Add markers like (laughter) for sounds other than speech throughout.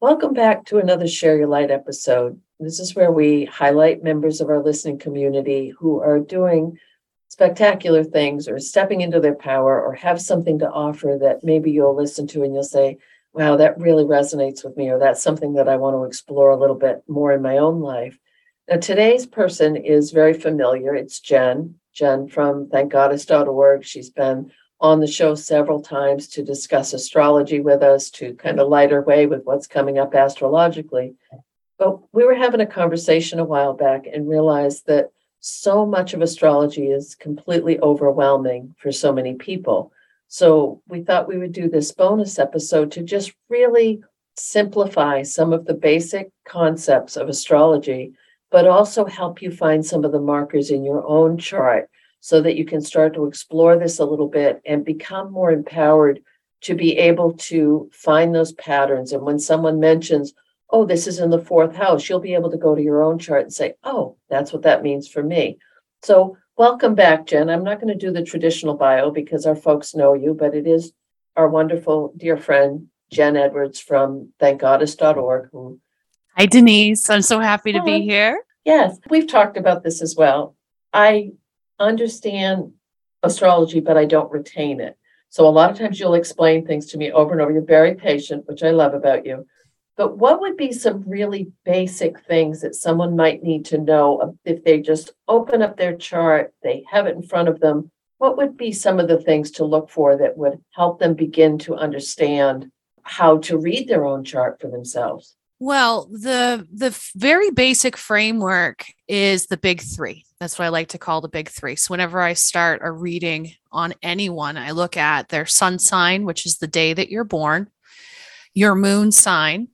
Welcome back to another Share Your Light episode. This is where we highlight members of our listening community who are doing spectacular things or stepping into their power or have something to offer that maybe you'll listen to and you'll say, wow, that really resonates with me, or that's something that I want to explore a little bit more in my own life. Now, today's person is very familiar. It's Jen, Jen from thankgoddess.org. She's been on the show several times to discuss astrology with us, to kind of light our way with what's coming up astrologically. But we were having a conversation a while back and realized that so much of astrology is completely overwhelming for so many people. So we thought we would do this bonus episode to just really simplify some of the basic concepts of astrology, but also help you find some of the markers in your own chart so that you can start to explore this a little bit and become more empowered to be able to find those patterns. And when someone mentions, oh, this is in the fourth house, you'll be able to go to your own chart and say, oh, that's what that means for me. So, welcome back, Jen. I'm not going to do the traditional bio because our folks know you, but it is our wonderful dear friend, Jen Edwards from thankgoddess.org. Who... Hi, Denise. I'm so happy to Hi. be here. Yes, we've talked about this as well. I understand astrology, but I don't retain it. So a lot of times you'll explain things to me over and over. You're very patient, which I love about you. But what would be some really basic things that someone might need to know if they just open up their chart, they have it in front of them? What would be some of the things to look for that would help them begin to understand how to read their own chart for themselves? Well, the the very basic framework is the big 3. That's what I like to call the big 3. So whenever I start a reading on anyone, I look at their sun sign, which is the day that you're born, your moon sign,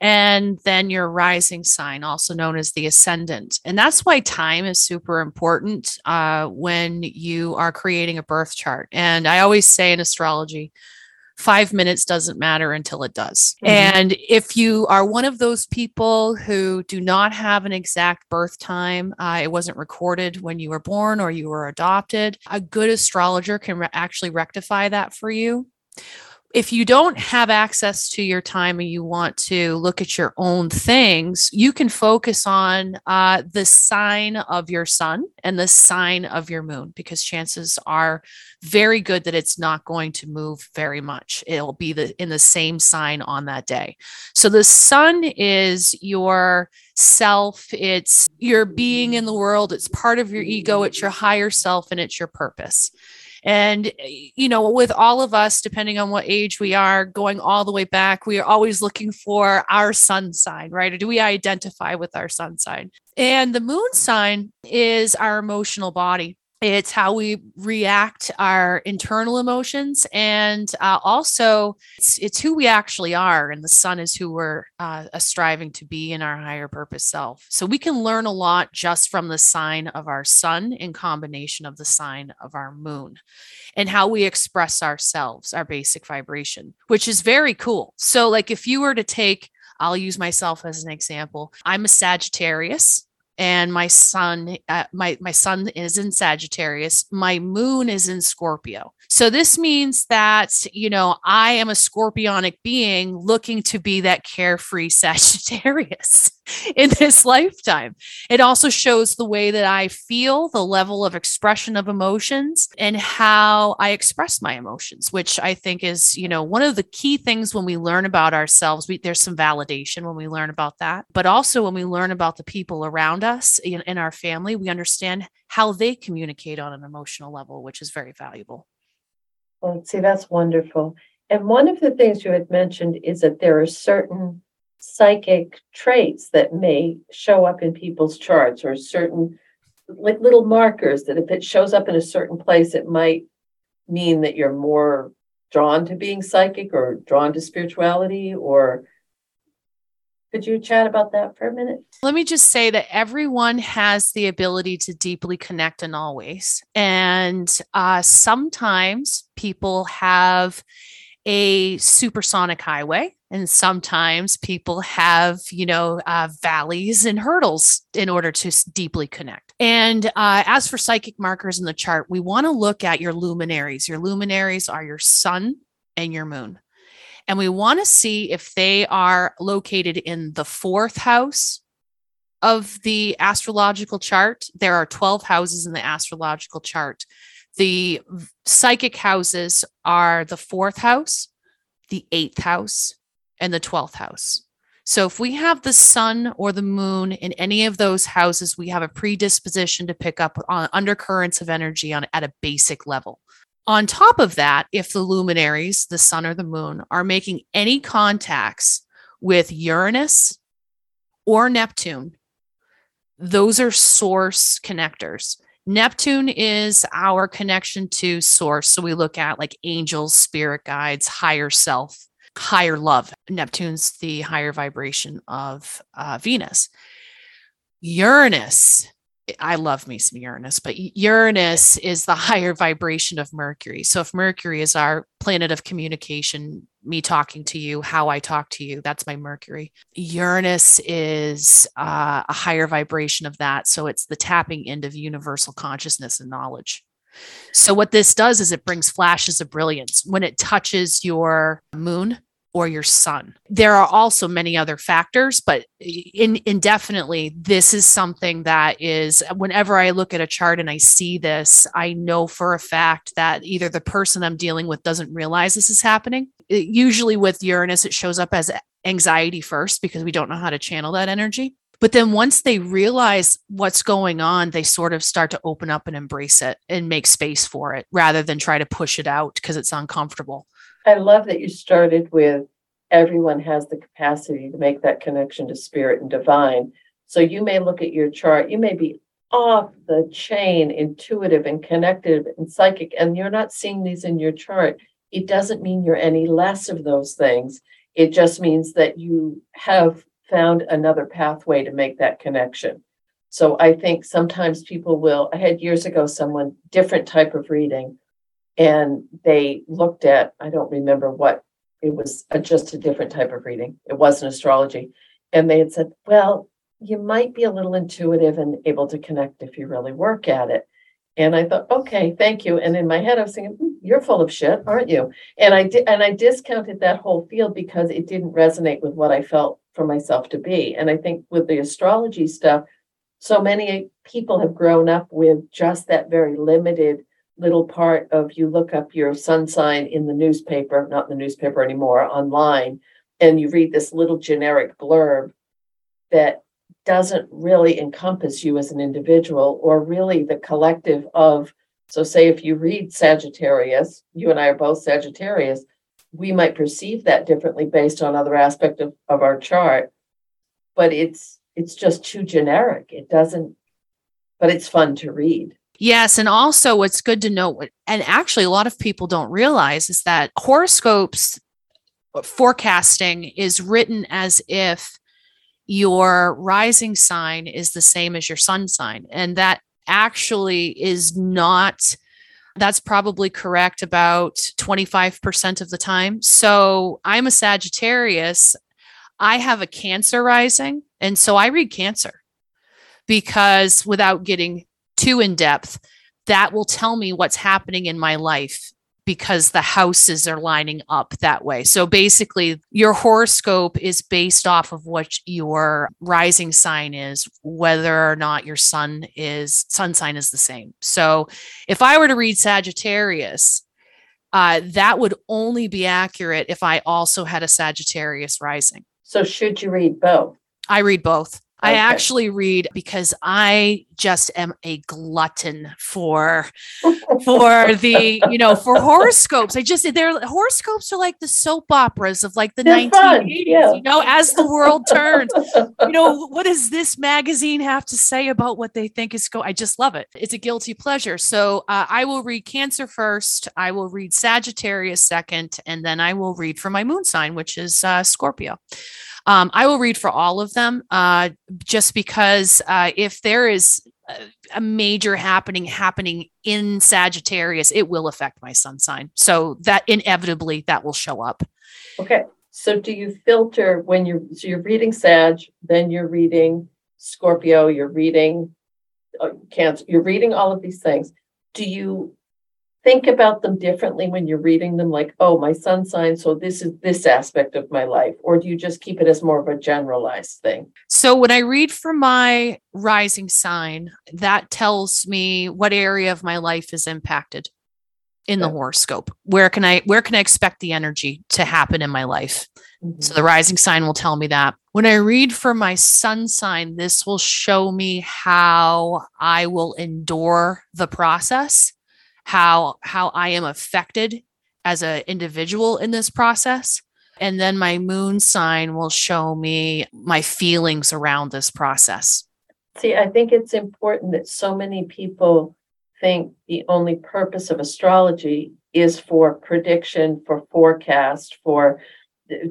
and then your rising sign, also known as the ascendant. And that's why time is super important uh, when you are creating a birth chart. And I always say in astrology, five minutes doesn't matter until it does. Mm-hmm. And if you are one of those people who do not have an exact birth time, uh, it wasn't recorded when you were born or you were adopted, a good astrologer can re- actually rectify that for you if you don't have access to your time and you want to look at your own things, you can focus on uh, the sign of your sun and the sign of your moon because chances are very good that it's not going to move very much. It'll be the in the same sign on that day. So the sun is your self, it's your being in the world, it's part of your ego, it's your higher self, and it's your purpose. And, eh, you know, with all of us, depending on what age we are, going all the way back, we are always looking for our sun sign, right? Or do we identify with our sun sign? And the moon sign is our emotional body it's how we react our internal emotions and uh, also it's, it's who we actually are and the sun is who we're uh, striving to be in our higher purpose self so we can learn a lot just from the sign of our sun in combination of the sign of our moon and how we express ourselves our basic vibration which is very cool so like if you were to take I'll use myself as an example. I'm a Sagittarius and my sun uh, my my sun is in Sagittarius my moon is in Scorpio. So this means that you know I am a scorpionic being looking to be that carefree (laughs) Sagittarius in this lifetime it also shows the way that I feel the level of expression of emotions and how I express my emotions which I think is you know one of the key things when we learn about ourselves we, there's some validation when we learn about that but also when we learn about the people around us in, in our family, we understand how they communicate on an emotional level, which is very valuable. Well, see, that's wonderful. And one of the things you had mentioned is that there are certain psychic traits that may show up in people's charts or certain like little markers that if it shows up in a certain place, it might mean that you're more drawn to being psychic or drawn to spirituality or Could you chat about that for a minute? Let me just say that everyone has the ability to deeply connect and always. And uh, sometimes people have a supersonic highway and sometimes people have you know uh, valleys and hurdles in order to deeply connect. And uh, as for psychic markers in the chart we want to look at your luminaries. Your luminaries are your sun and your moon. And we want to see if they are located in the fourth house of the astrological chart. There are 12 houses in the astrological chart. The psychic houses are the fourth house, the eighth house, and the 12th house. So if we have the sun or the moon in any of those houses, we have a predisposition to pick up on undercurrents of energy on at a basic level. On top of that, if the luminaries, the sun or the moon, are making any contacts with Uranus or Neptune, those are source connectors. Neptune is our connection to source. So we look at like angels, spirit guides, higher self, higher love. Neptune's the higher vibration of uh, Venus. Uranus I love me some Uranus, but Uranus is the higher vibration of Mercury. So if Mercury is our planet of communication, me talking to you, how I talk to you, that's my Mercury. Uranus is uh, a higher vibration of that. So it's the tapping into universal consciousness and knowledge. So what this does is it brings flashes of brilliance when it touches your moon or your sun. There are also many other factors, but in, indefinitely, this is something that is, whenever I look at a chart and I see this, I know for a fact that either the person I'm dealing with doesn't realize this is happening. It, usually with Uranus, it shows up as anxiety first because we don't know how to channel that energy. But then once they realize what's going on, they sort of start to open up and embrace it and make space for it rather than try to push it out because it's uncomfortable. I love that you started with everyone has the capacity to make that connection to spirit and divine. So you may look at your chart, you may be off the chain, intuitive and connected and psychic, and you're not seeing these in your chart. It doesn't mean you're any less of those things. It just means that you have found another pathway to make that connection. So I think sometimes people will. I had years ago someone different type of reading and they looked at i don't remember what it was a, just a different type of reading. It wasn't astrology. And they had said well you might be a little intuitive and able to connect if you really work at it. And i thought okay thank you. And in my head i was thinking hmm, you're full of shit aren't you? And i did and i discounted that whole field because it didn't resonate with what i felt for myself to be. And i think with the astrology stuff so many people have grown up with just that very limited little part of you look up your sun sign in the newspaper, not in the newspaper anymore, online, and you read this little generic blurb that doesn't really encompass you as an individual or really the collective of. So, say if you read Sagittarius, you and I are both Sagittarius, we might perceive that differently based on other aspect of, of our chart, but it's it's just too generic. It doesn't, but it's fun to read. Yes. And also, what's good to know, and actually, a lot of people don't realize is that horoscopes uh, forecasting is written as if your rising sign is the same as your sun sign. And that actually is not. That's probably correct about 25% of the time. So I'm a Sagittarius. I have a Cancer rising. And so I read Cancer because without getting too in depth, that will tell me what's happening in my life because the houses are lining up that way. So basically, your horoscope is based off of what your rising sign is, whether or not your sun is sun sign is the same. So if I were to read Sagittarius, uh, that would only be accurate if I also had a Sagittarius rising. So should you read both? I read both. I actually read because I just am a glutton for for the (laughs) you know for horoscopes. I just their horoscopes are like the soap operas of like the They're 1980s. Yeah. You know, as the world turns, you know, (laughs) what does this magazine have to say about what they think is going? I just love it. It's a guilty pleasure. So uh, I will read Cancer first. I will read Sagittarius second, and then I will read for my moon sign, which is uh, Scorpio. Um, I will read for all of them uh, just because uh, if there is a major happening happening in Sagittarius, it will affect my sun sign. So that inevitably that will show up. Okay. So do you filter when you're so you're reading Sag, then you're reading Scorpio, you're reading uh, Cancer, you're reading all of these things. Do you think about them differently when you're reading them like oh my sun sign so this is this aspect of my life or do you just keep it as more of a generalized thing? So when i read for my rising sign that tells me what area of my life is impacted in the horoscope. Where can i where can i expect the energy to happen in my life? Mm-hmm. so the rising sign will tell me that. When i read for my sun sign this will show me how i will endure the process how how I am affected as an individual in this process. And then my moon sign will show me my feelings around this process. See, I think it's important that so many people think the only purpose of astrology is for prediction, for forecast, for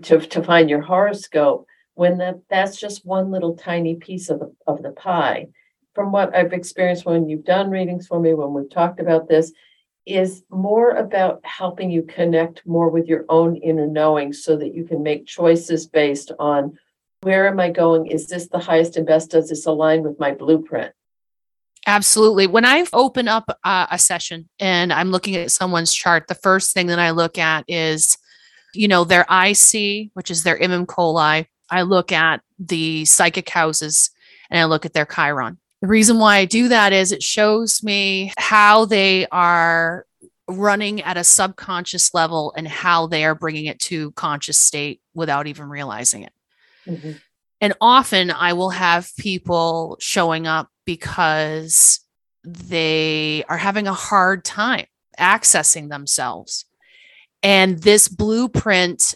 to, to find your horoscope, when that, that's just one little tiny piece of the of the pie from what I've experienced when you've done readings for me, when we've talked about this, is more about helping you connect more with your own inner knowing so that you can make choices based on where am I going? Is this the highest and best? Does this align with my blueprint? Absolutely. When I open up uh, a session and I'm looking at someone's chart, the first thing that I look at is, you know, their IC, which is their Imum Coeli. I look at the psychic houses and I look at their Chiron. The reason why I do that is it shows me how they are running at a subconscious level and how they are bringing it to conscious state without even realizing it. Mm-hmm. And often I will have people showing up because they are having a hard time accessing themselves. And this blueprint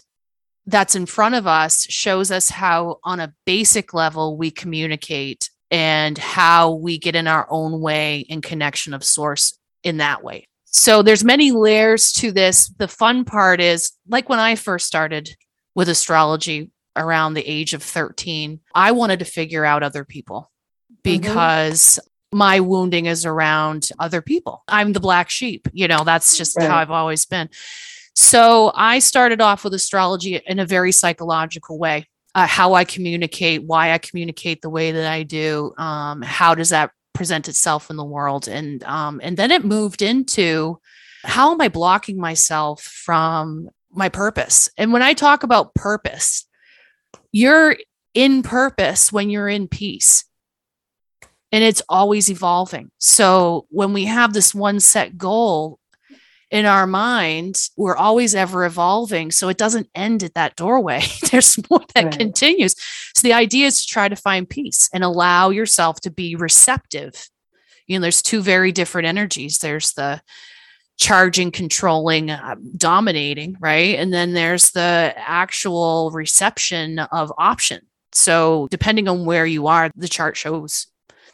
that's in front of us shows us how, on a basic level, we communicate and how we get in our own way in connection of source in that way. So there's many layers to this. The fun part is like when I first started with astrology around the age of 13, I wanted to figure out other people mm-hmm. because mm-hmm. my wounding is around other people. I'm the black sheep, you know, that's just right. how I've always been. So I started off with astrology in a very psychological way uh, how I communicate, why I communicate the way that I do, um, how does that present itself in the world, and um, and then it moved into how am I blocking myself from my purpose? And when I talk about purpose, you're in purpose when you're in peace. And it's always evolving. So when we have this one set goal, in our mind, we're always ever evolving. So it doesn't end at that doorway. (laughs) There's more that right. continues. So the idea is to try to find peace and allow yourself to be receptive. You know, there's two very different energies. There's the charging, controlling, uh, dominating, right? And then there's the actual reception of option. So depending on where you are, the chart shows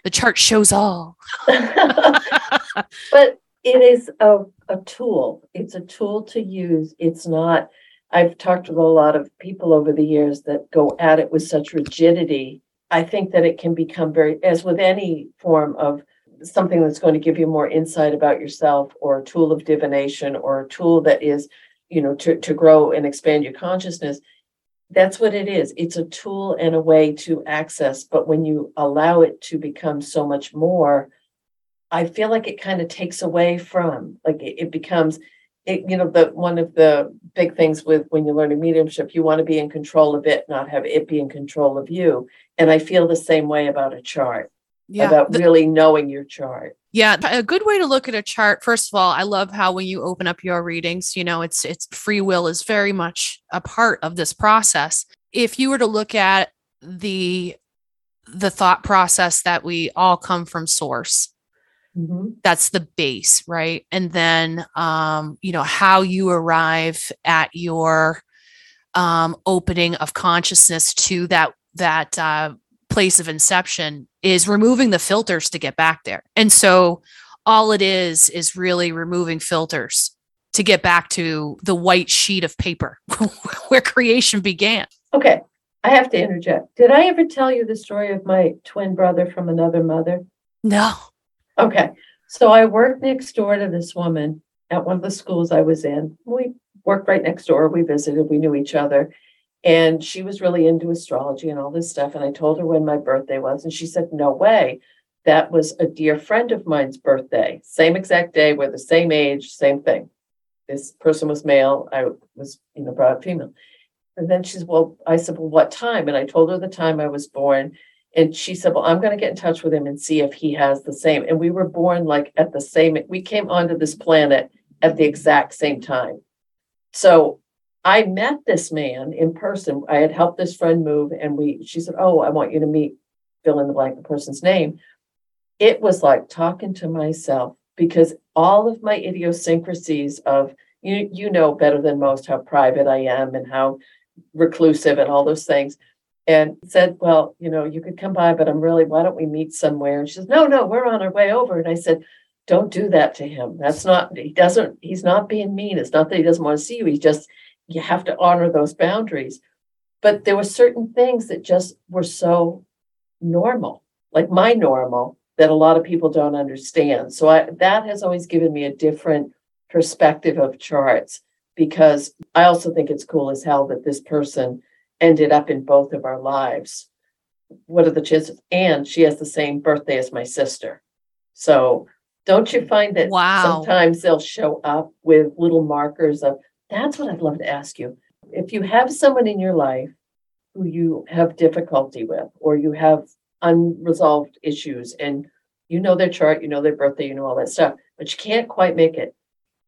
the chart shows all. (laughs) but it is a, a tool. It's a tool to use. It's not, I've talked with a lot of people over the years that go at it with such rigidity. I think that it can become very, as with any form of something that's going to give you more insight about yourself or a tool of divination or a tool that is, you know, to, to grow and expand your consciousness. That's what it is. It's a tool and a way to access. But when you allow it to become so much more, I feel like it kind of takes away from like it, it becomes it, you know the one of the big things with when you learn a mediumship you want to be in control of it not have it be in control of you. And i feel the same way about a chart yeah, about the, really knowing your chart. Yeah a good way to look at a chart first of all i love how when you open up your readings you know it's it's free will is very much a part of this process. If you were to look at the the thought process that we all come from source Mm-hmm. That's the base, right? And then, um, you know, how you arrive at your um, opening of consciousness to that that uh, place of inception is removing the filters to get back there. And so, all it is is really removing filters to get back to the white sheet of paper (laughs) where creation began. Okay, I have to interject. Did I ever tell you the story of my twin brother from another mother? No. Okay. So I worked next door to this woman at one of the schools I was in. We worked right next door. We visited, we knew each other. And she was really into astrology and all this stuff. And I told her when my birthday was, and she said, No way. That was a dear friend of mine's birthday. Same exact day, we're the same age, same thing. This person was male, I was, you know, brought up female. And then she said, Well, I said, Well, what time? And I told her the time I was born. And she said, Well, I'm going to get in touch with him and see if he has the same. And we were born like at the same, we came onto this planet at the exact same time. So I met this man in person. I had helped this friend move, and we, she said, Oh, I want you to meet, fill in the blank, the person's name. It was like talking to myself because all of my idiosyncrasies of, you, you know better than most how private I am and how reclusive and all those things and said, Well, you know, you could come by, but I'm really, why don't we meet somewhere? And she says, No, no, we're on our way over. And I said, Don't do that to him. That's not, he doesn't, he's not being mean. It's not that he doesn't want to see you. He's just, you have to honor those boundaries. But there were certain things that just were so normal, like my normal, that a lot of people don't understand. So I, that has always given me a different perspective of charts because I also think it's cool as hell that this person ended up in both of our lives. What are the chances? And she has the same birthday as my sister. So don't you find that Wow. sometimes they'll show up with little markers of that's what I'd love to ask you. If you have someone in your life who you have difficulty with, or you have unresolved issues, and you know their chart, you know their birthday, you know all that stuff, but you can't quite make it,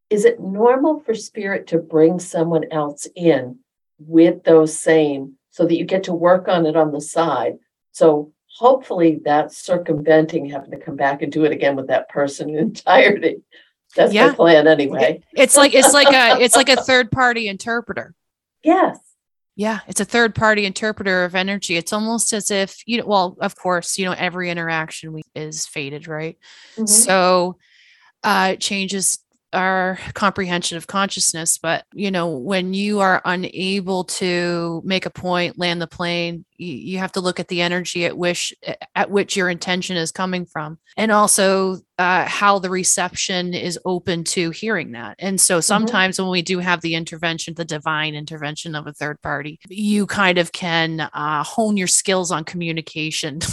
is it normal for spirit to bring someone else in with those same so that you get to work on it on the side? So hopefully that's circumventing having to come back and do it again with that person in (laughs) entirety. That's Yeah. my plan anyway. It's like it's like a it's like a third party interpreter. Yes. Yeah, it's a third party interpreter of energy. It's almost as if you know, well, of course, you know, every interaction we is faded, right? Mhm. So uh it changes our comprehension of consciousness. But you know, when you are unable to make a point, land the plane, you, you have to look at the energy at which at which your intention is coming from. And also uh, how the reception is open to hearing that. And so sometimes when we do have the intervention, the divine intervention of a third party, you kind of can uh, hone your skills on communication. (laughs)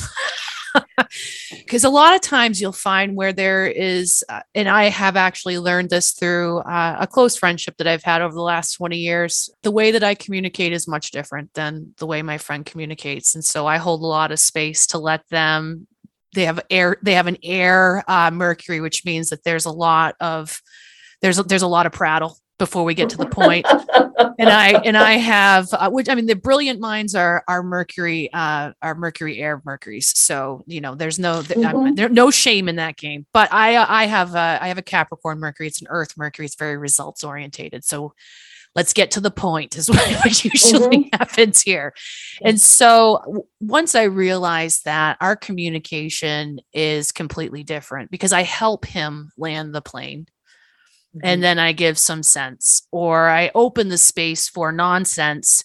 Because a lot of times you'll find where there is, uh, and I have actually learned this through uh, a close friendship that I've had over the last 20 years. The way that I communicate is much different than the way my friend communicates. And so I hold a lot of space to let them they have air they have an air uh, mercury which means that there's a lot of there's there's a lot of prattle before we get to the point. (laughs) And i and i have uh, which i mean the brilliant minds are are mercury uh are mercury air mercuries so you know there's no th- Mhm. there's no shame in that game. But i uh, i have a, i have a capricorn mercury. It's an earth mercury. It's very results orientated. So let's get to the point is (laughs) what, usually happens here. And so once I realized that our communication is completely different because I help him land the plane and mm-hmm. then I give some sense or I open the space for nonsense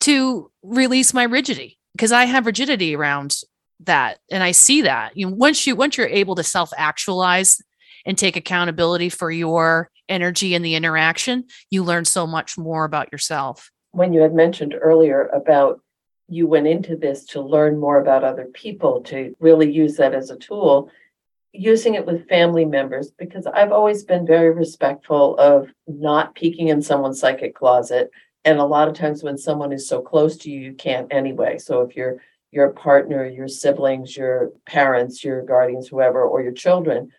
to release my rigidity because I have rigidity around that and I see that. You know, once you once you're able to self-actualize and take accountability for your energy and the interaction, you learn so much more about yourself. when you had mentioned earlier about you went into this to learn more about other people, to really use that as a tool, using it with family members, because I've always been very respectful of not peeking in someone's psychic closet. And a lot of times when someone is so close to you, you can't anyway. So if you're your partner, your siblings, your parents, your guardians, whoever, or your children.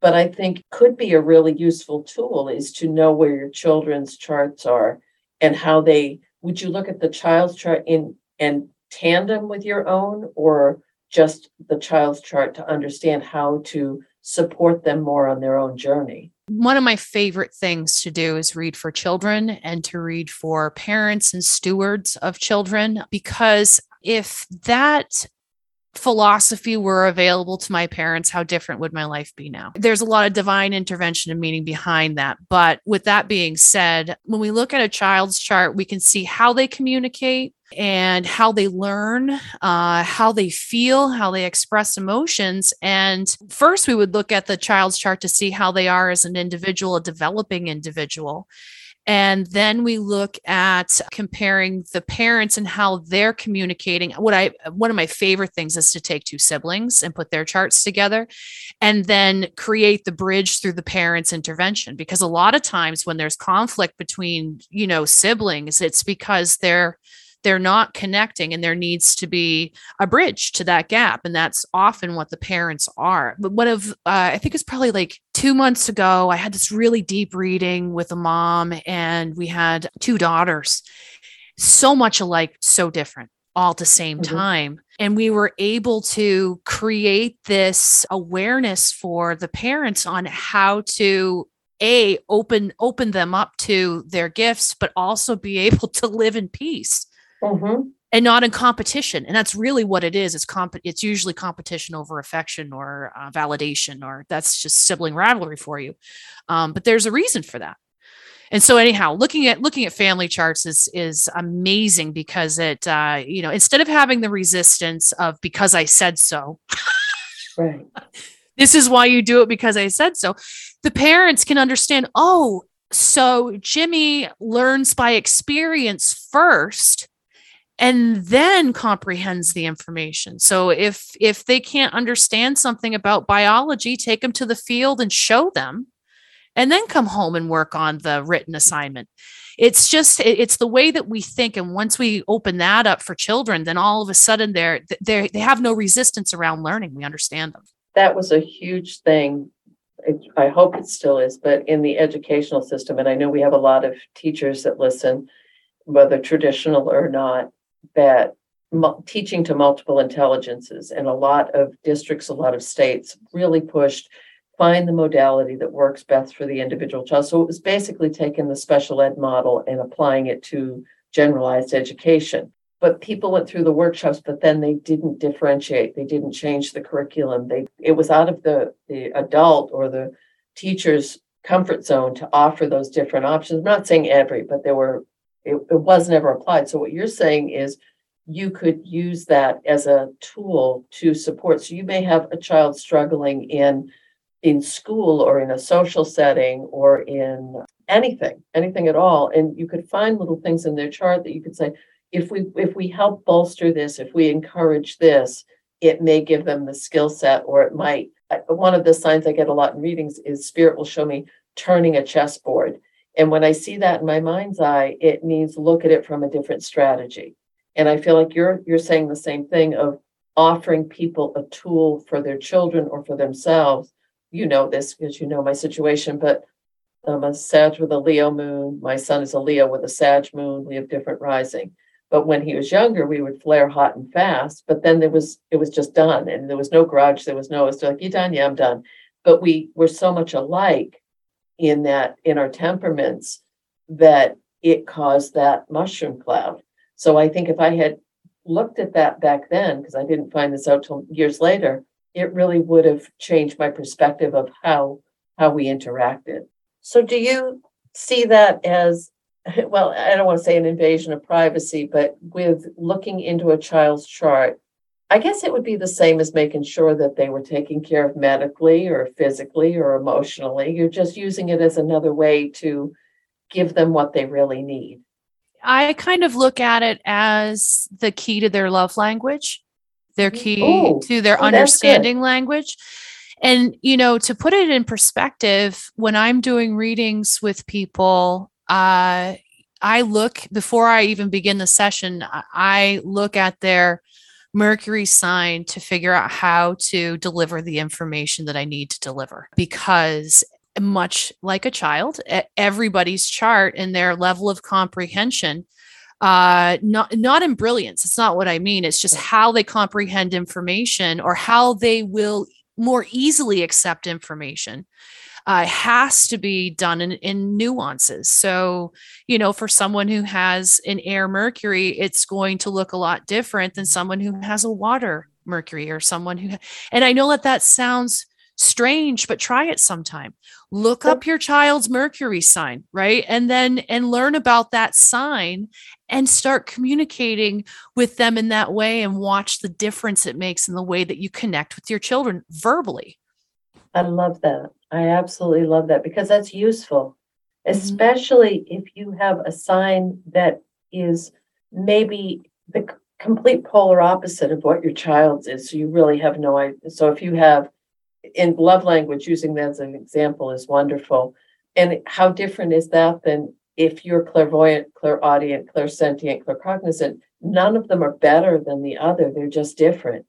But I think could be a really useful tool is to know where your children's charts are and how they would you look at the child's chart in in tandem with your own or just the child's chart to understand how to support them more on their own journey. One of my favorite things to do is read for children and to read for parents and stewards of children because if that philosophy were available to my parents, how different would my life be now? There's a lot of divine intervention and meaning behind that. But with that being said, when we look at a child's chart, we can see how they communicate and how they learn, uh, how they feel, how they express emotions. And first, we would look at the child's chart to see how they are as an individual, a developing individual. And then we look at comparing the parents and how they're communicating. What I, one of my favorite things is to take two siblings and put their charts together and then create the bridge through the parents' intervention. Because a lot of times when there's conflict between, you know, siblings, it's because they're, they're not connecting and there needs to be a bridge to that gap and that's often what the parents are. But one of uh, i think it's probably like two months ago i had this really deep reading with a mom and we had two daughters so much alike so different all at the same mm-hmm. time. And we were able to create this awareness for the parents on how to a open open them up to their gifts but also be (laughs) able to live in peace mm-hmm. and not in competition. And that's really what it is. It's comp. It's usually competition over affection or uh, validation, or that's just sibling rivalry for you. Um, but there's a reason for that. And so, anyhow, looking at looking at family charts is is amazing because it, uh, you know, instead of having the resistance of because I said so, right. (laughs) This is why you do it because I said so. The parents can understand. Oh, so Jimmy learns by experience first and then comprehends the information. So if if they can't understand something about biology take them to the field and show them and then come home and work on the written assignment. It's just it's the way that we think and once we open that up for children then all of a sudden they're they they have no resistance around learning. We understand them. That was a huge thing. I hope it still is, but in the educational system, and I know we have a lot of teachers that listen, whether traditional or not, that teaching to multiple intelligences and a lot of districts, a lot of states really pushed find the modality that works best for the individual child. So it was basically taking the special ed model and applying it to generalized education. But people went through the workshops, but then they didn't differentiate. They didn't change the curriculum. They it was out of the, the adult or the teacher's comfort zone to offer those different options. I'm not saying every, but there were it, it was never applied. So what you're saying is you could use that as a tool to support. So you may have a child struggling in in school or in a social setting or in anything, anything at all. And you could find little things in their chart that you could say, if we if we help bolster this, if we encourage this, it may give them the skill set or it might one of the signs I get a lot in readings is spirit will show me turning a chessboard and when I see that in my mind's eye, it means look at it from a different strategy. And I feel like you're you're saying the same thing of offering people a tool for their children or for themselves. You know this because you know my situation, but I'm a Sag with a Leo moon. My son is a Leo with a Sag moon. We have different rising. But when he was younger, we would flare hot and fast. But then there was it was just done, and there was no grudge. There was no. It's like you done, yeah, I'm done. But we were so much alike in that in our temperaments that it caused that mushroom cloud. So I think if I had looked at that back then, because I didn't find this out till years later, it really would have changed my perspective of how how we interacted. So do you see that as (laughs) well, I don't want to say an invasion of privacy, but with looking into a child's chart, I guess it would be the same as making sure that they were taken care of medically or physically or emotionally. You're just using it as another way to give them what they really need. I kind of look at it as the key to their love language, their key Ooh. to their oh, understanding language. And, you know, to put it in perspective, when I'm doing readings with people, uh, I look before I even begin the session, I look at their Mercury sign to figure out how to deliver the information that I need to deliver. Because much like a child, everybody's chart and their level of comprehension uh not not in brilliance. It's not what i mean. It's just how they comprehend information or how they will more easily accept information uh, has to be done in, in nuances. So, you know, for someone who has an air Mercury, it's going to look a lot different than someone who has a water Mercury or someone who, and I know that that sounds strange, but try it sometime. Look up your child's Mercury sign, right? And then, and learn about that sign and start communicating with them in that way and watch the difference it makes in the way that you connect with your children verbally. I love that. I absolutely love that because that's useful, mm-hmm. especially if you have a sign that is maybe the complete polar opposite of what your child's is. So you really have no idea. So if you have in love language, using that as an example is wonderful. And how different is that than if you're clairvoyant, clairaudient, clairsentient, claircognizant? None of them are better than the other. They're just different.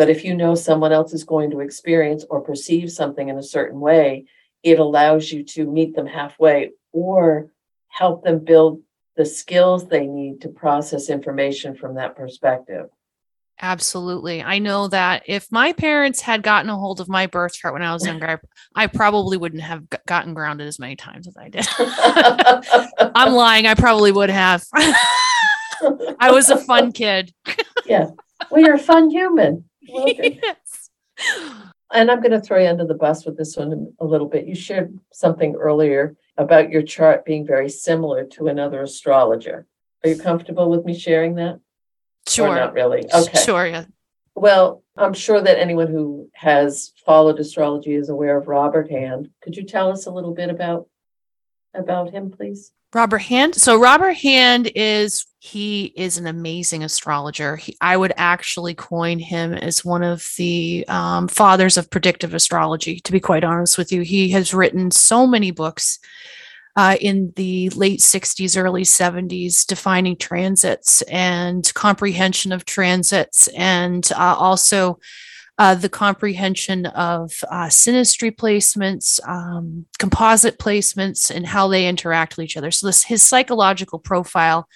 But if you know someone else is going to experience or perceive something in a certain way, it allows you to meet them halfway or help them build the skills they need to process information from that perspective. Absolutely. I know that if my parents had gotten a hold of my birth chart when I was younger, I, I probably wouldn't have gotten grounded as many times as I did. (laughs) I'm lying. I probably would have. (laughs) I was a fun kid. yeah. Well, you're a fun human. (laughs) yes. And I'm going to throw you under the bus with this one a little bit. You shared something earlier about your chart being very similar to another astrologer. Are you comfortable with me sharing that? Sure. Or not really. Okay. Sure. Yeah. Well, I'm sure that anyone who has followed astrology is aware of Robert Hand. Could you tell us a little bit about about him, please? Robert Hand. So Robert Hand is he is an amazing astrologer. He, I would actually coin him as one of the um, fathers of predictive astrology. To be quite honest with you, he has written so many books uh, in the late 60s, early 70s, defining transits and comprehension of transits, and uh, also uh, the comprehension of uh, synastry placements, um, composite placements, and how they interact with each other. So, this his psychological profile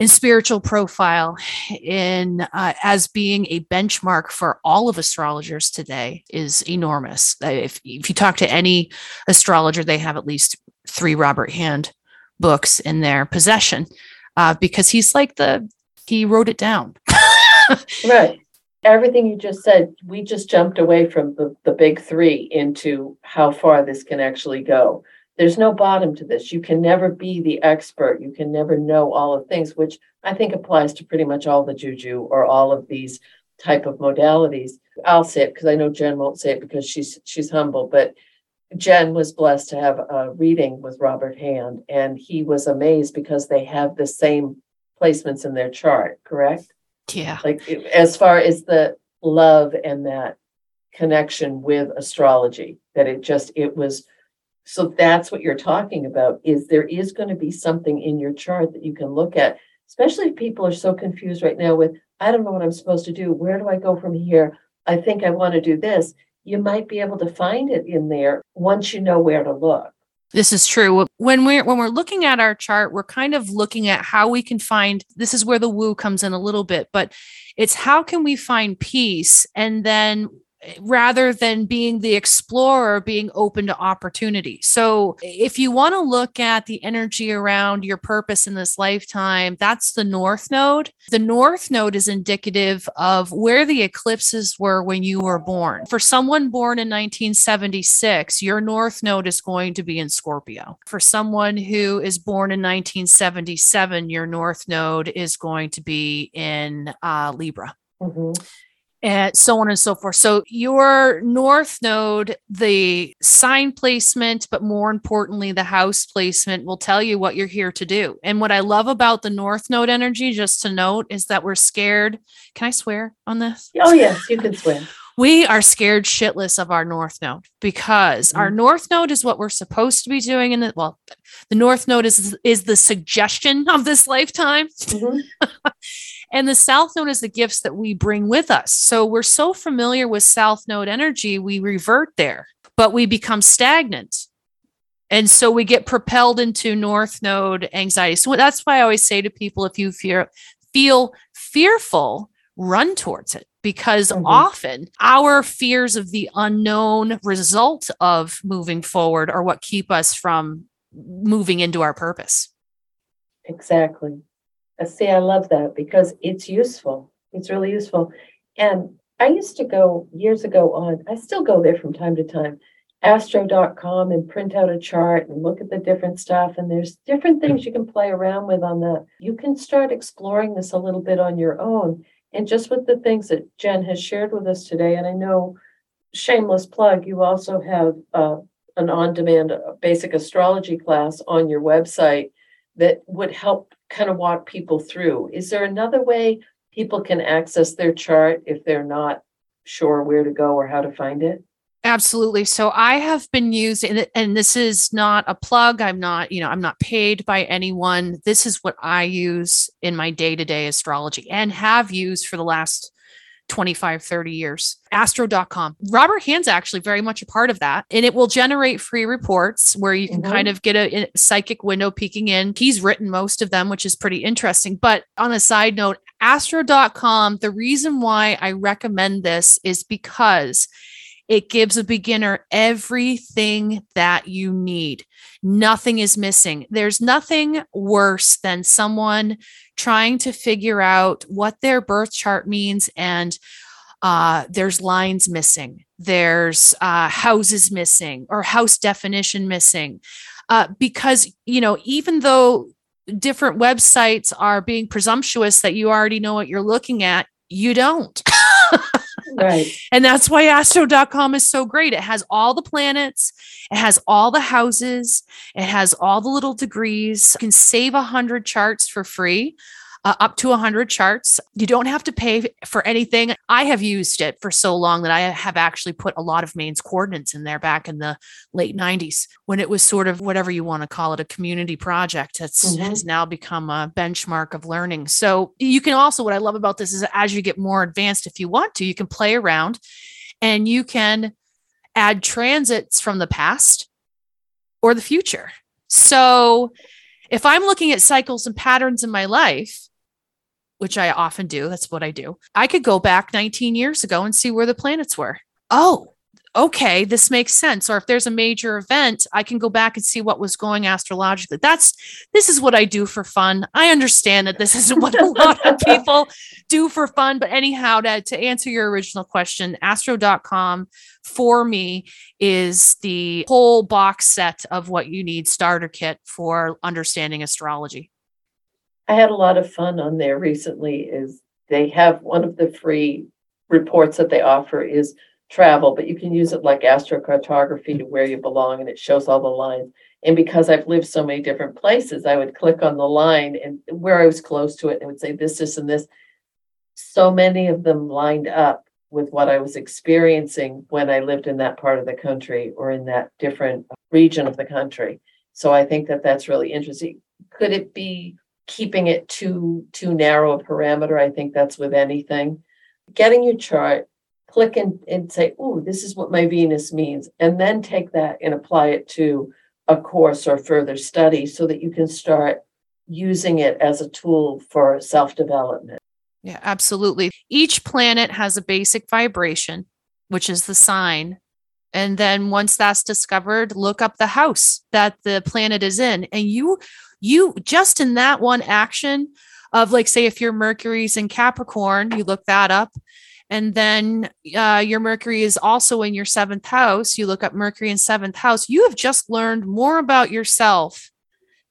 and spiritual profile in uh, as being a benchmark for all of astrologers today is enormous. If, if you talk to any astrologer, they have at least three Robert Hand books in their possession uh, because he's like the he wrote it down. (laughs) right. Everything you just said, we just jumped away from the, the big three into how far this can actually go. There's no bottom to this. You can never be the expert. You can never know all of things, which I think applies to pretty much all the juju or all of these type of modalities. I'll say it because I know Jen won't say it because she's she's humble, but Jen was blessed to have a reading with Robert Hand, and he was amazed because they have the same placements in their chart, correct? Yeah. Like as far as the love and that connection with astrology, that it just, it was, so that's what you're talking about is there is going to be something in your chart that you can look at, especially if people are so confused right now with, I don't know what I'm supposed to do. Where do I go from here? I think I want to do this you might be able to find it in there once you know where to look. This is true. When we're when we're looking at our chart, we're kind of looking at how we can find this is where the woo comes in a little bit, but it's how can we find peace and then rather than being the explorer being open to opportunity. So if you want to look at the energy around your purpose in this lifetime that's the north node. The north node is indicative of where the eclipses were when you were born. For someone born in 1976 your north node is going to be in scorpio. For someone who is born in 1977 your north node is going to be in uh, libra. Mm-hmm and so on and so forth. So your north node, the sign placement, but more importantly, the house placement will tell you what you're here to do. And what I love about the north node energy, just to note, is that we're scared. Can I swear on this? Oh, yes, you can swear. We are scared shitless of our north node because mm-hmm. our north node is what we're supposed to be doing And well, the north node is is the suggestion of this lifetime. Mm-hmm. (laughs) And the South Node is the gifts that we bring with us. So we're so familiar with South Node energy, we revert there, but we become stagnant. And so we get propelled into North Node anxiety. So that's why I always say to people if you fear, feel fearful, run towards it because mm-hmm. often our fears of the unknown result of moving forward are what keep us from moving into our purpose. Exactly. See, I love that because it's useful. It's really useful. And I used to go years ago on, I still go there from time to time, astro.com and print out a chart and look at the different stuff. And there's different things you can play around with on that. You can start exploring this a little bit on your own. And just with the things that Jen has shared with us today, and I know, shameless plug, you also have uh, an on demand uh, basic astrology class on your website that would help kind of walk people through. Is there another way people can access their chart if they're not sure where to go or how to find it? Absolutely. So I have been using and this is not a plug. I'm not, you know, I'm not paid by anyone. This is what I use in my day-to-day astrology and have used for the last 25, 30 years. Astro.com. Robert Hand's actually very much a part of that. And it will generate free reports where you can mm-hmm. kind of get a, a psychic window peeking in. He's written most of them, which is pretty interesting. But on a side note, astro.com, the reason why I recommend this is because it gives a beginner everything that you need. Nothing is missing. There's nothing worse than someone trying to figure out what their birth chart means and uh, there's lines missing, there's uh, houses missing, or house definition missing. Uh, because, you know, even though different websites are being presumptuous that you already know what you're looking at, you don't. (laughs) right. And that's why astro.com is so great. It has all the planets, it has all the houses, it has all the little degrees. You can save a hundred charts for free uh, up to 100 charts. You don't have to pay for anything. I have used it for so long that I have actually put a lot of Maine's coordinates in there back in the late 90s when it was sort of whatever you want to call it, a community project. It's mm-hmm. has now become a benchmark of learning. So you can also, what I love about this is as you get more advanced, if you want to, you can play around and you can add transits from the past or the future. So if I'm looking at cycles and patterns in my life, which I often do, that's what I do, I could go back 19 years ago and see where the planets were. Oh, okay, this makes sense. Or if there's a major event, I can go back and see what was going astrologically. That's this is what I do for fun. I understand that this isn't what a (laughs) lot of people do for fun, but anyhow, to, to answer your original question, astro.com for me is the whole box set of what you need starter kit for understanding astrology. I had a lot of fun on there recently is they have one of the free reports that they offer is travel, but you can use it like astrocartography to where you belong and it shows all the lines. And because I've lived so many different places, I would click on the line and where I was close to it and it would say this, this, and this. So many of them lined up with what I was experiencing when I lived in that part of the country or in that different region of the country. So I think that that's really interesting. Could it be keeping it too too narrow a parameter. I think that's with anything. Getting your chart, click and, and say, oh, this is what my Venus means, and then take that and apply it to a course or further study so that you can start using it as a tool for self-development. Yeah, absolutely. Each planet has a basic vibration, which is the sign and then once that's discovered look up the house that the planet is in. And you you just in that one action of like say if your mercury's in capricorn you look that up. And then uh, your mercury is also in your seventh house you look up mercury in seventh house you have just learned more about yourself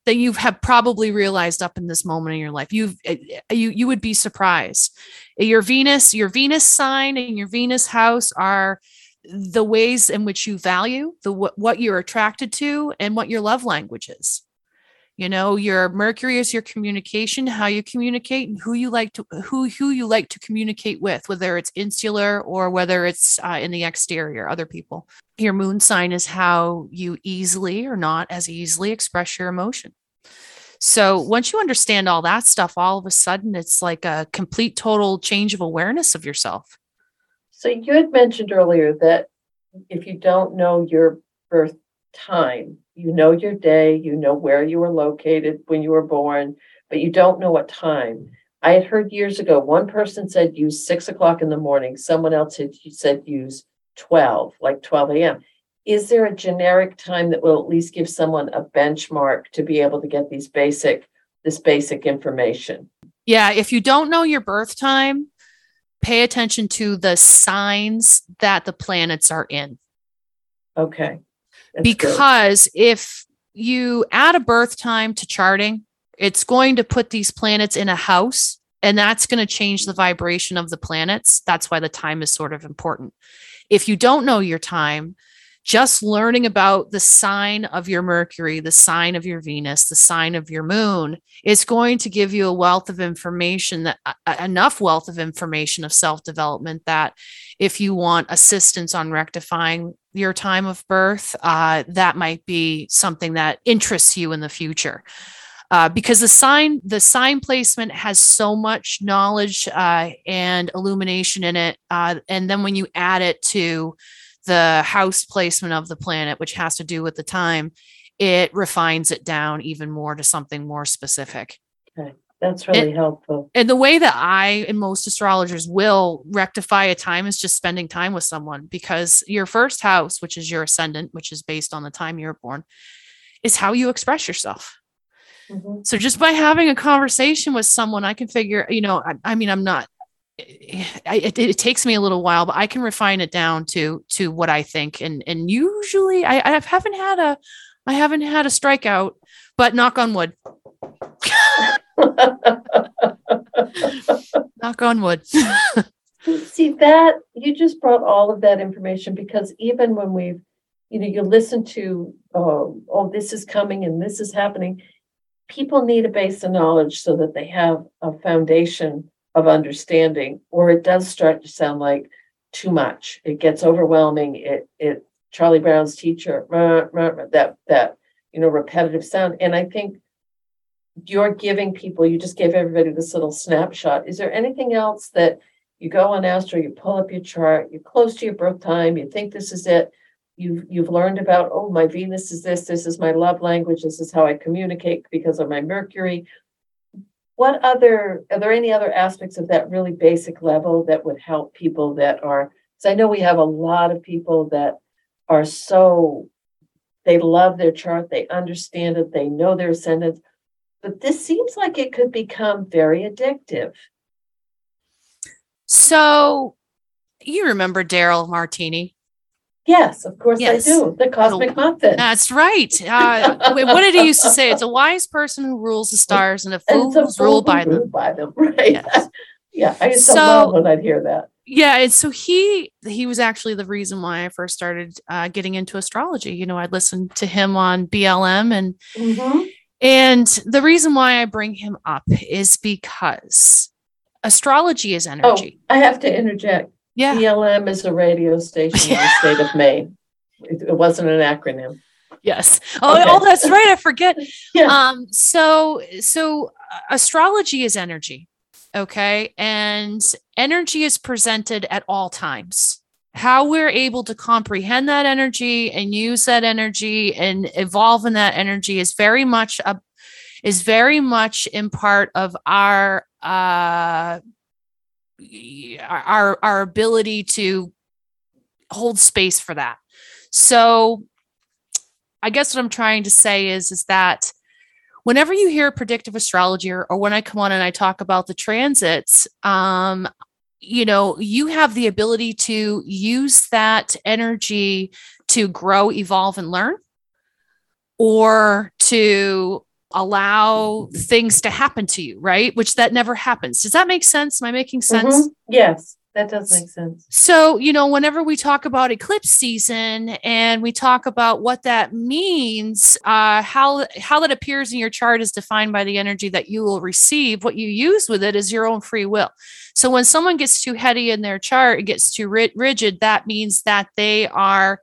than you have probably realized up in this moment in your life. You've uh, you you would be surprised. Your venus your venus sign and your venus house are the ways in which you value the what you're attracted to and what your love language is. You know your mercury is your communication how you communicate and who you like to who who you like to communicate with whether it's insular or whether it's uh, in the exterior other people. Your moon sign is how you easily or not as easily express your emotion. So once you understand all that stuff all of a sudden it's like a complete total change of awareness of yourself so you had mentioned earlier that if you don't know your birth time. You know your day, you know where you were located when you were born, but you don't know what time. I had heard years ago, one person said use six o'clock in the morning, someone else had said use 12, like 12 a.m. Is there a generic time that will at least give someone a benchmark to be able to get these basic, this basic information? Yeah, if you don't know your birth time, pay attention to the signs that the planets are in. Okay. That's good. because if you add a birth time to charting, it's going to put these planets in a house and that's going to change the vibration of the planets. That's why the time is sort of important. If you don't know your time, just learning about the sign of your Mercury, the sign of your Venus, the sign of your moon is going to give you a wealth of information that uh, enough wealth of information of self development that if you want assistance on rectifying your time of birth, uh, that might be something that interests you in the future. Uh, because the sign the sign placement has so much knowledge uh, and illumination in it uh, and then when you add it to the house placement of the planet, which has to do with the time, it refines it down even more to something more specific. Okay. That's really helpful. And the way that I and most astrologers will rectify a time is just spending time with someone because your first house, which is your ascendant, which is based on the time you were born, is how you express yourself. Mm-hmm. So just by having a conversation with someone, I can figure, you know, I, I mean, I'm not it, it, takes me a little while, but I can refine it down to to what I think. And and usually I, I haven't had a I haven't had a strikeout, but knock on wood. (laughs) knock on wood. (laughs) See that you just brought all of that information because even when we've you know you listen to oh, oh this is coming and this is happening, people need a base of knowledge so that they have a foundation of understanding, or it does start to sound like too much. It gets overwhelming. It it Charlie Brown's teacher that that you know repetitive sound, and I think you're giving people. You just gave everybody this little snapshot. Is there anything else that you go on Astro, you pull up your chart, you're close to your birth time, you think this is it. You've you've learned about oh my Venus is this, this is my love language, this is how I communicate because of my Mercury what other are there any other aspects of that really basic level that would help people that are because i know we have a lot of people that are so they love their chart they understand it they know their ascendants but this seems like it could become very addictive. So you remember Darrell Martinie Yes, of course yes. I do. The cosmic muffin. That's right. (laughs) Uh, what did he used to say? It's a wise person who rules the stars and a fool who's ruled by them. by them. (laughs) Right. Yes. (laughs) yeah. I used so, to love when I'd hear that. Yeah, and so he he was actually the reason why I first started uh, getting into astrology. You know, I'd listened to him on BLM, and mm-hmm. and the reason why I bring him up is because astrology is oh, energy. Oh, I have to interject yeah. BLM is a radio station in the (laughs) state of Maine. It, it wasn't an acronym. Yes. Oh, okay. oh, that's right. I forget. (laughs) yeah. Um, so so uh, astrology is energy. Okay. And energy is presented at all times. How we're able to comprehend that energy and use that energy and evolve in that energy is very much a is very much in part of our uh our our ability to hold space for that. So I guess what I'm trying to say is is that whenever you hear predictive astrology or, or when I come on and I talk about the transits, um, you know, you have the ability to use that energy to grow, evolve, and learn, or to allow things to happen to you, right? Which that never happens. Does that make sense? Am I making sense? Mm-hmm. Yes, that does make sense. So, you know, whenever we talk about eclipse season and we talk about what that means, uh, how how that appears in your chart is defined by the energy that you will receive. What you use with it is your own free will. So when someone gets too heady in their chart, it gets too rigid, that means that they are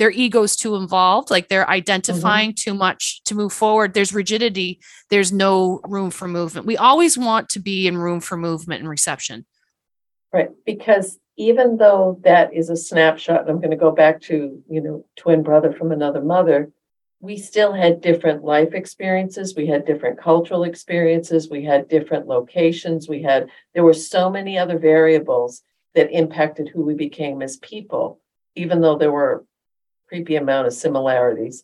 their ego's too involved like they're identifying mm-hmm. too much to move forward. There's rigidity there's no room for movement. We always want to be in room for movement and reception. Right because even though that is a snapshot and i'm going to go back to you know twin brother from another mother we still had different life experiences. We had different cultural experiences. We had different locations. We had there were so many other variables that impacted who we became as people even though there were creepy amount of similarities,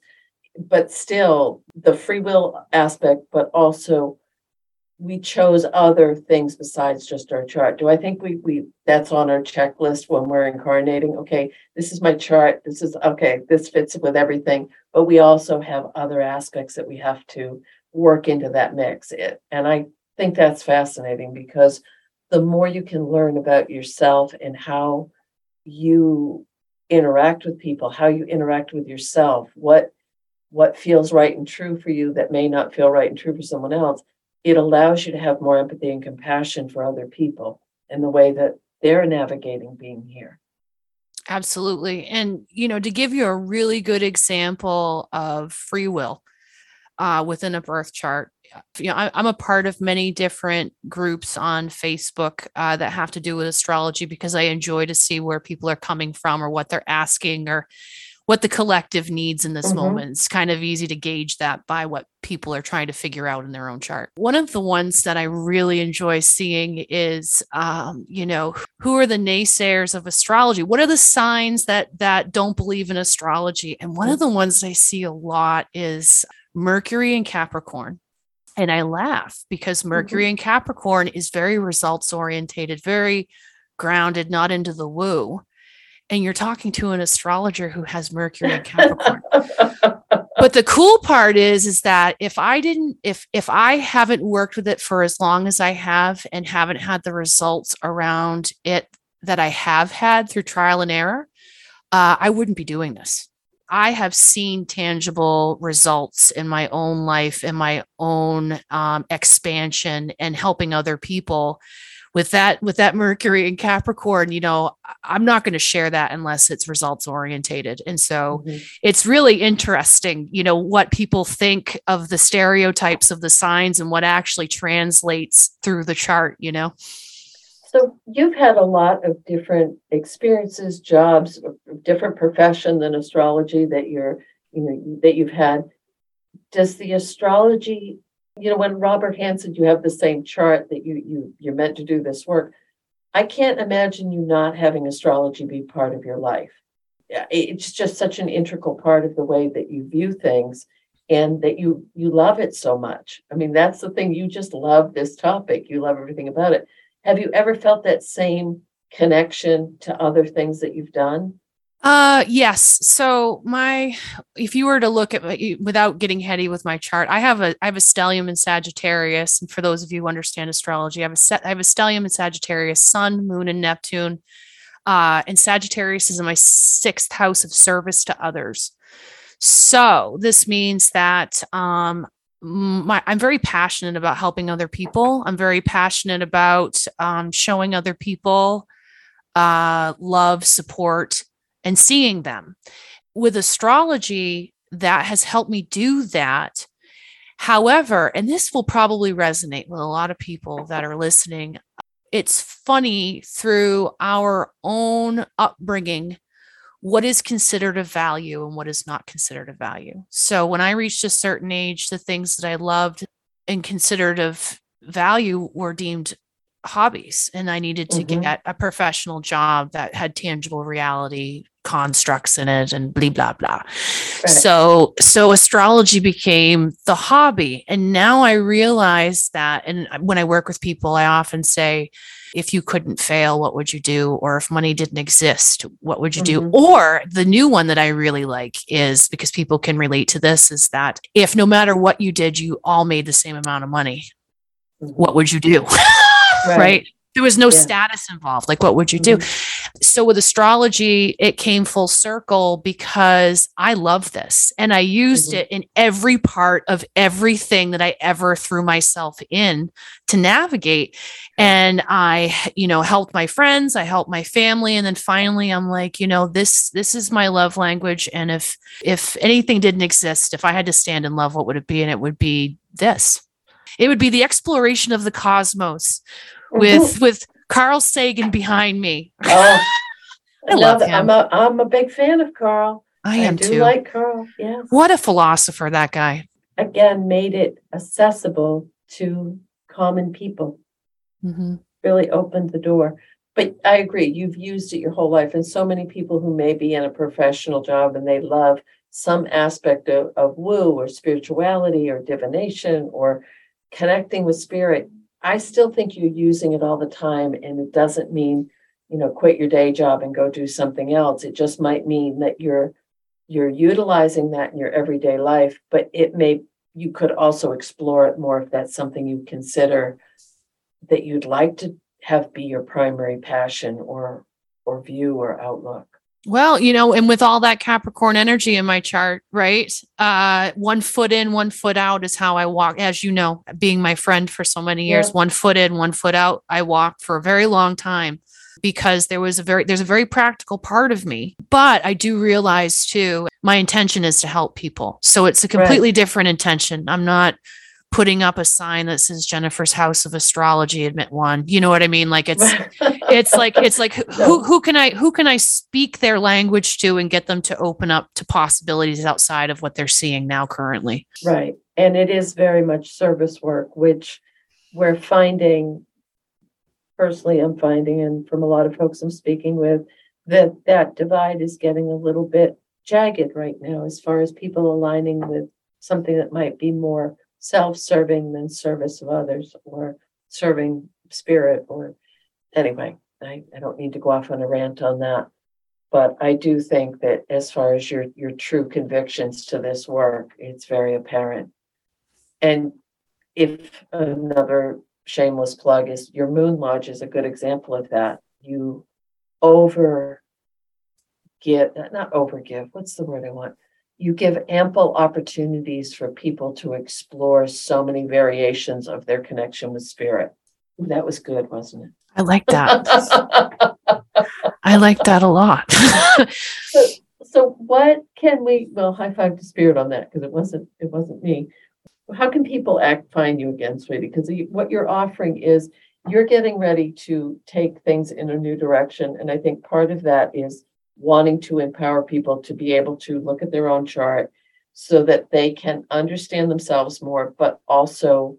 but still the free will aspect, but also we chose other things besides just our chart. Do I think we we that's on our checklist when we're incarnating? Okay, this is my chart. This is okay, this fits with everything, but we also have other aspects that we have to work into that mix. It, and I think that's fascinating because the more you can learn about yourself and how you interact with people, how you interact with yourself, what what feels right and true for you that may not feel right and true for someone else, it allows you to have more empathy and compassion for other people in the way that they're navigating being here. Absolutely. And, you know, to give you a really good example of free will uh, within a birth chart, you know, I, am a part of many different groups on Facebook uh, that have to do with astrology because I enjoy to see where people are coming from or what they're asking or what the collective needs in this mm-hmm. moment. It's kind of easy to gauge that by what people are trying to figure out in their own chart. One of the ones that I really enjoy seeing is, um, you know, who are the naysayers of astrology? What are the signs that that don't believe in astrology? And one of the ones I see a lot is Mercury and Capricorn. And I laugh because Mercury mm-hmm. and Capricorn is very results orientated, very grounded, not into the woo. And you're talking to an astrologer who has Mercury and Capricorn. (laughs) but the cool part is, is that if I didn't, if if I haven't worked with it for as long as I have and haven't had the results around it that I have had through trial and error, uh, I wouldn't be doing this. I have seen tangible results in my own life, in my own um, expansion, and helping other people. With that, with that Mercury and Capricorn, you know, I'm not going to share that unless it's results orientated. And so mm-hmm. it's really interesting, you know, what people think of the stereotypes of the signs and what actually translates through the chart, you know. So you've had a lot of different experiences, jobs, different profession than astrology that you're, you know, that you've had. Does the astrology, you know, when Robert Hand said you have the same chart that you you you're meant to do this work, I can't imagine you not having astrology be part of your life. It's just such an integral part of the way that you view things and that you you love it so much. I mean, that's the thing. You just love this topic. You love everything about it. Have you ever felt that same connection to other things that you've done? Uh yes. So my if you were to look at my, without getting heady with my chart, I have a I have a stellium in Sagittarius and for those of you who understand astrology, I have a set I have a stellium in Sagittarius, sun, moon and Neptune. Uh and Sagittarius is in my 6th house of service to others. So, this means that um my, I'm very passionate about helping other people. I'm very passionate about um, showing other people uh, love, support, and seeing them. With astrology, that has helped me do that. However, and this will probably resonate with a lot of people that are listening, it's funny through our own upbringing what is considered a value and what is not considered a value. So when I reached a certain age, the things that I loved and considered of value were deemed hobbies and I needed to mm-hmm. get a professional job that had tangible reality constructs in it and blah blah blah. Right. So so astrology became the hobby and now I realize that and when I work with people I often say if you couldn't fail, what would you do? Or if money didn't exist, what would you mm-hmm. do? Or the new one that I really like is because people can relate to this is that if no matter what you did, you all made the same amount of money, mm-hmm. what would you do? (laughs) right. right? There was no yeah. status involved. Like what would you do? Mm-hmm. so with astrology it came full circle because i love this and i used mm-hmm. it in every part of everything that i ever threw myself in to navigate. And i you know helped my friends i helped my family and then finally i'm like you know this this is my love language and if if anything didn't exist if i had to stand in love what would it be? And it would be this. It would be the exploration of the cosmos with with Carl Sagan behind me. Oh, I (laughs) love him. I'm a I'm a big fan of Carl. I am I do too. like Carl. Yeah. What a philosopher that guy. Again, made it accessible to common people. Mm-hmm. Really opened the door. But I agree, you've used it your whole life. And so many people who may be in a professional job and they love some aspect of, of woo or spirituality or divination or connecting with spirit, I still think you're using it all the time. And it doesn't mean, you know, quit your day job and go do something else. It just might mean that you're you're utilizing that in your everyday life, but it may you could also explore it more if that's something you consider that you'd like to have be your primary passion or or view or outlook. Well, you know, and with all that Capricorn energy in my chart, right? Uh, one foot in, one foot out is how I walk. As you know, being my friend for so many years, yeah. one foot in, one foot out. I walked for a very long time because there was a very there's a very practical part of me. But I do realize too, my intention is to help people. So it's a completely right. different intention. I'm not putting up a sign that says Jennifer's House of Astrology, admit one. You know what I mean? Like it's it's like it's like (laughs) who who can I who can I speak their language to and get them to open up to possibilities outside of what they're seeing now currently. Right. And it is very much service work, which we're finding personally I'm finding and from a lot of folks I'm speaking with that that divide is getting a little bit jagged right now as far as people aligning with something that might be more self-serving than service of others or serving spirit or anyway I, I don't need to go off on a rant on that. But i do think that as far as your your true convictions to this work it's very apparent. And if another shameless plug is your moon lodge is a good example of that. You over give not over give what's the word i want you give ample opportunities for people to explore so many variations of their connection with spirit. That was good, wasn't it? I like that. (laughs) I like that a lot. so, so what can we well high five to spirit on that because it wasn't it wasn't me. How can people act find you again, sweetie? Because what you're offering is you're getting ready to take things in a new direction. And I think part of that is wanting to empower people to be able to look at their own chart so that they can understand themselves more, but also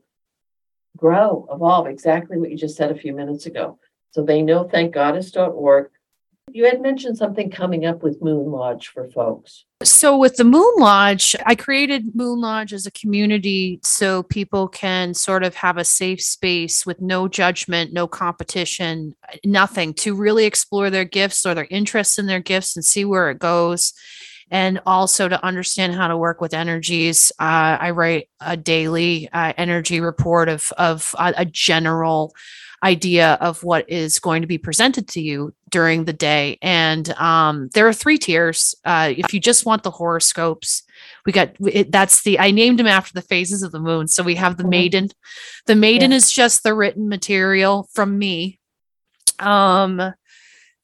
grow, evolve, exactly what you just said a few minutes ago. So they know thankgoddess.org. You had mentioned something coming up with Moon Lodge for folks. So, with the Moon Lodge, I created Moon Lodge as a community so people can sort of have a safe space with no judgment, no competition, nothing to really explore their gifts or their interests in their gifts and see where it goes. And also to understand how to work with energies. Uh, I write a daily uh, energy report of, of a, a general idea of what is going to be presented to you during the day. And um, there are three tiers. Uh, if you just want the horoscopes, we got it, that's the I named them after the phases of the moon. So we have the mm-hmm. maiden. The maiden yeah. is just the written material from me. Um,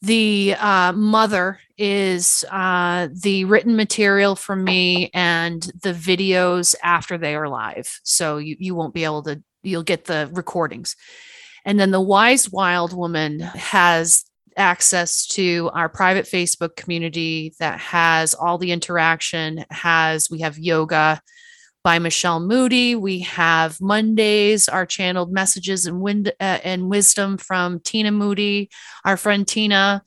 the uh, mother is uh, the written material from me and the videos after they are live. So you you won't be able to you'll get the recordings. And then the Wise Wild Woman has access to our private Facebook community that has all the interaction, has we have yoga by Michelle Moody. We have Mondays, our channeled messages and, wind, uh, and wisdom from Tina Moody, our friend Tina.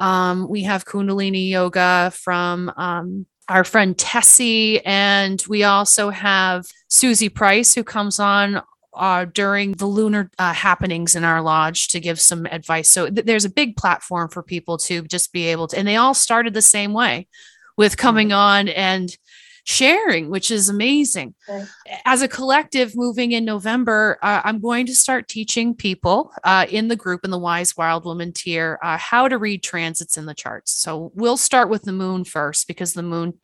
Um, we have Kundalini yoga from um, our friend Tessie, and we also have Susie Price, who comes on uh, during the lunar uh, happenings in our lodge to give some advice. So th- there's a big platform for people to just be able to, and they all started the same way with coming mm-hmm. on and sharing, which is amazing. Okay. As a collective moving in November, uh, I'm going to start teaching people uh, in the group in the Wise Wild Woman tier uh, how to read transits in the charts. So we'll start with the moon first because the moon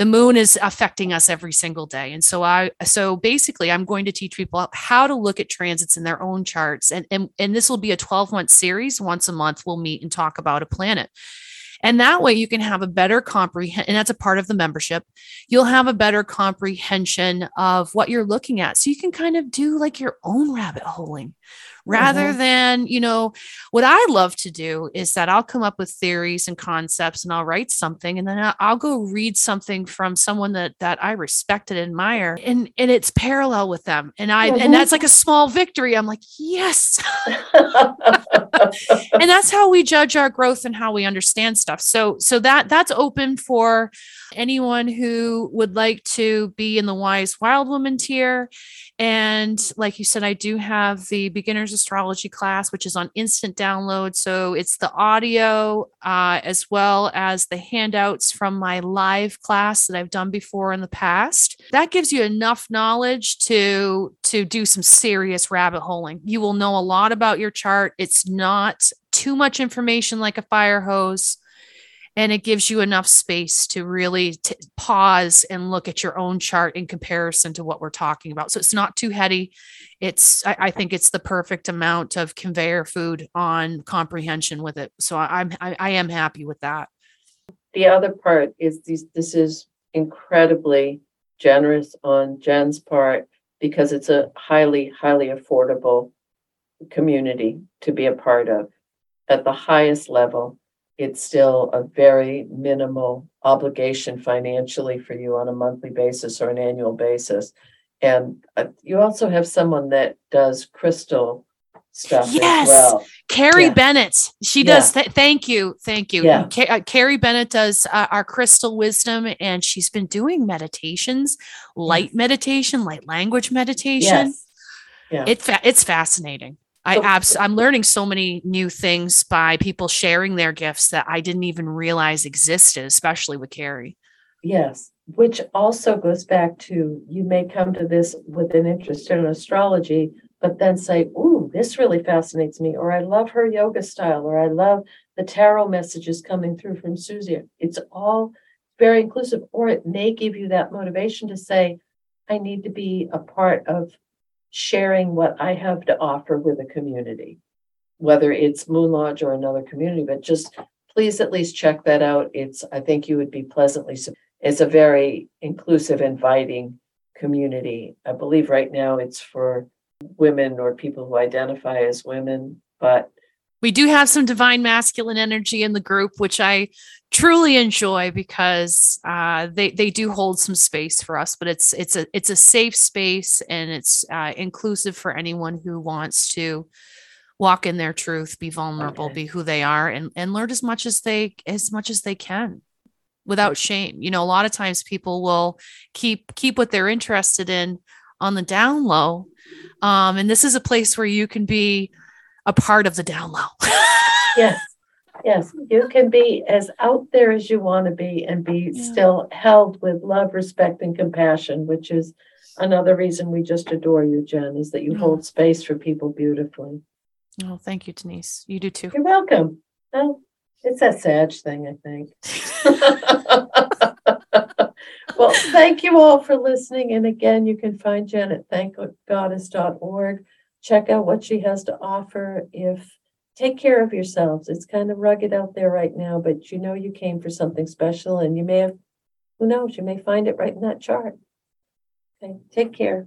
the moon is affecting us every single day. And so i so basically i'm going to teach people how to look at transits in their own charts. And and, and this will be a 12 month series. Once a month we'll meet and talk about a planet. And that way you can have a better comprehension and that's a part of the membership. You'll have a better comprehension of what you're looking at. So you can kind of do like your own rabbit holing rather Mhm. than, you know, what I love to do is that I'll come up with theories and concepts and I'll write something and then I'll go read something from someone that that I respect and admire and and it's parallel with them. And I Mhm. and that's like a small victory. I'm like, yes. (laughs) and that's how we judge our growth and how we understand stuff so so that that's open for anyone who would like to be in the wise wild woman tier and like you said i do have the beginners astrology class which is on instant download. So it's the audio uh, as well as the handouts from my live class that i've done before in the past. That gives you enough knowledge to to do some serious rabbit holing. You will know a lot about your chart. It's not too much information like a fire hose and it gives you enough space to really t- pause and look at your own chart in comparison to what we're talking about. So it's not too heady. It's i, I think it's the perfect amount of conveyor food on comprehension with it. So I, i'm I, I am happy with that. The other part is these, this is incredibly generous on Jen's part because it's a highly, highly affordable community to be a part of. At the highest level, it's still a very minimal obligation financially for you on a monthly basis or an annual basis. And uh, you also have someone that does crystal stuff Yes. well. Carrie Yeah. Bennett, she Yeah. does. Th- thank you, thank you. Yeah. Ca- uh, Carrie Bennett does uh, our crystal wisdom, and she's been doing meditations, light meditation, light language meditation. Yes. Yeah. It fa- it's fascinating. I abs- I'm learning so many new things by people sharing their gifts that I didn't even realize existed, especially with Carrie. Yes, which also goes back to you may come to this with an interest in astrology, but then say, Ooh, this really fascinates me, or I love her yoga style, or I love the tarot messages coming through from Susie. It's all very inclusive, or it may give you that motivation to say, I need to be a part of sharing what I have to offer with a community, whether it's Moon Lodge or another community, but just please at least check that out. It's, I think you would be pleasantly it's a very inclusive, inviting community. I believe right now it's for women or people who identify as women, but We do have some divine masculine energy in the group, which I truly enjoy because uh, they they do hold some space for us. But it's it's a it's a safe space and it's uh, inclusive for anyone who wants to walk in their truth, be vulnerable, Okay. be who they are, and and learn as much as they as much as they can without shame. You know, a lot of times people will keep keep what they're interested in on the down low, um, and this is a place where you can be a part of the down low. (laughs) yes, yes, you can be as out there as you want to be and be Yeah. still held with love, respect, and compassion, which is another reason we just adore you, Jen, is that you Mm. hold space for people beautifully. Oh, thank you, Denise. You do too. You're welcome. Oh, it's that Sag thing, I think. (laughs) (laughs) well, thank you all for listening. And again, you can find Jen at thankgoddess.org. Check out what she has to offer. If take care of yourselves, it's kind of rugged out there right now, but you know you came for something special, and you may have, who knows, you may find it right in that chart. Okay, take care.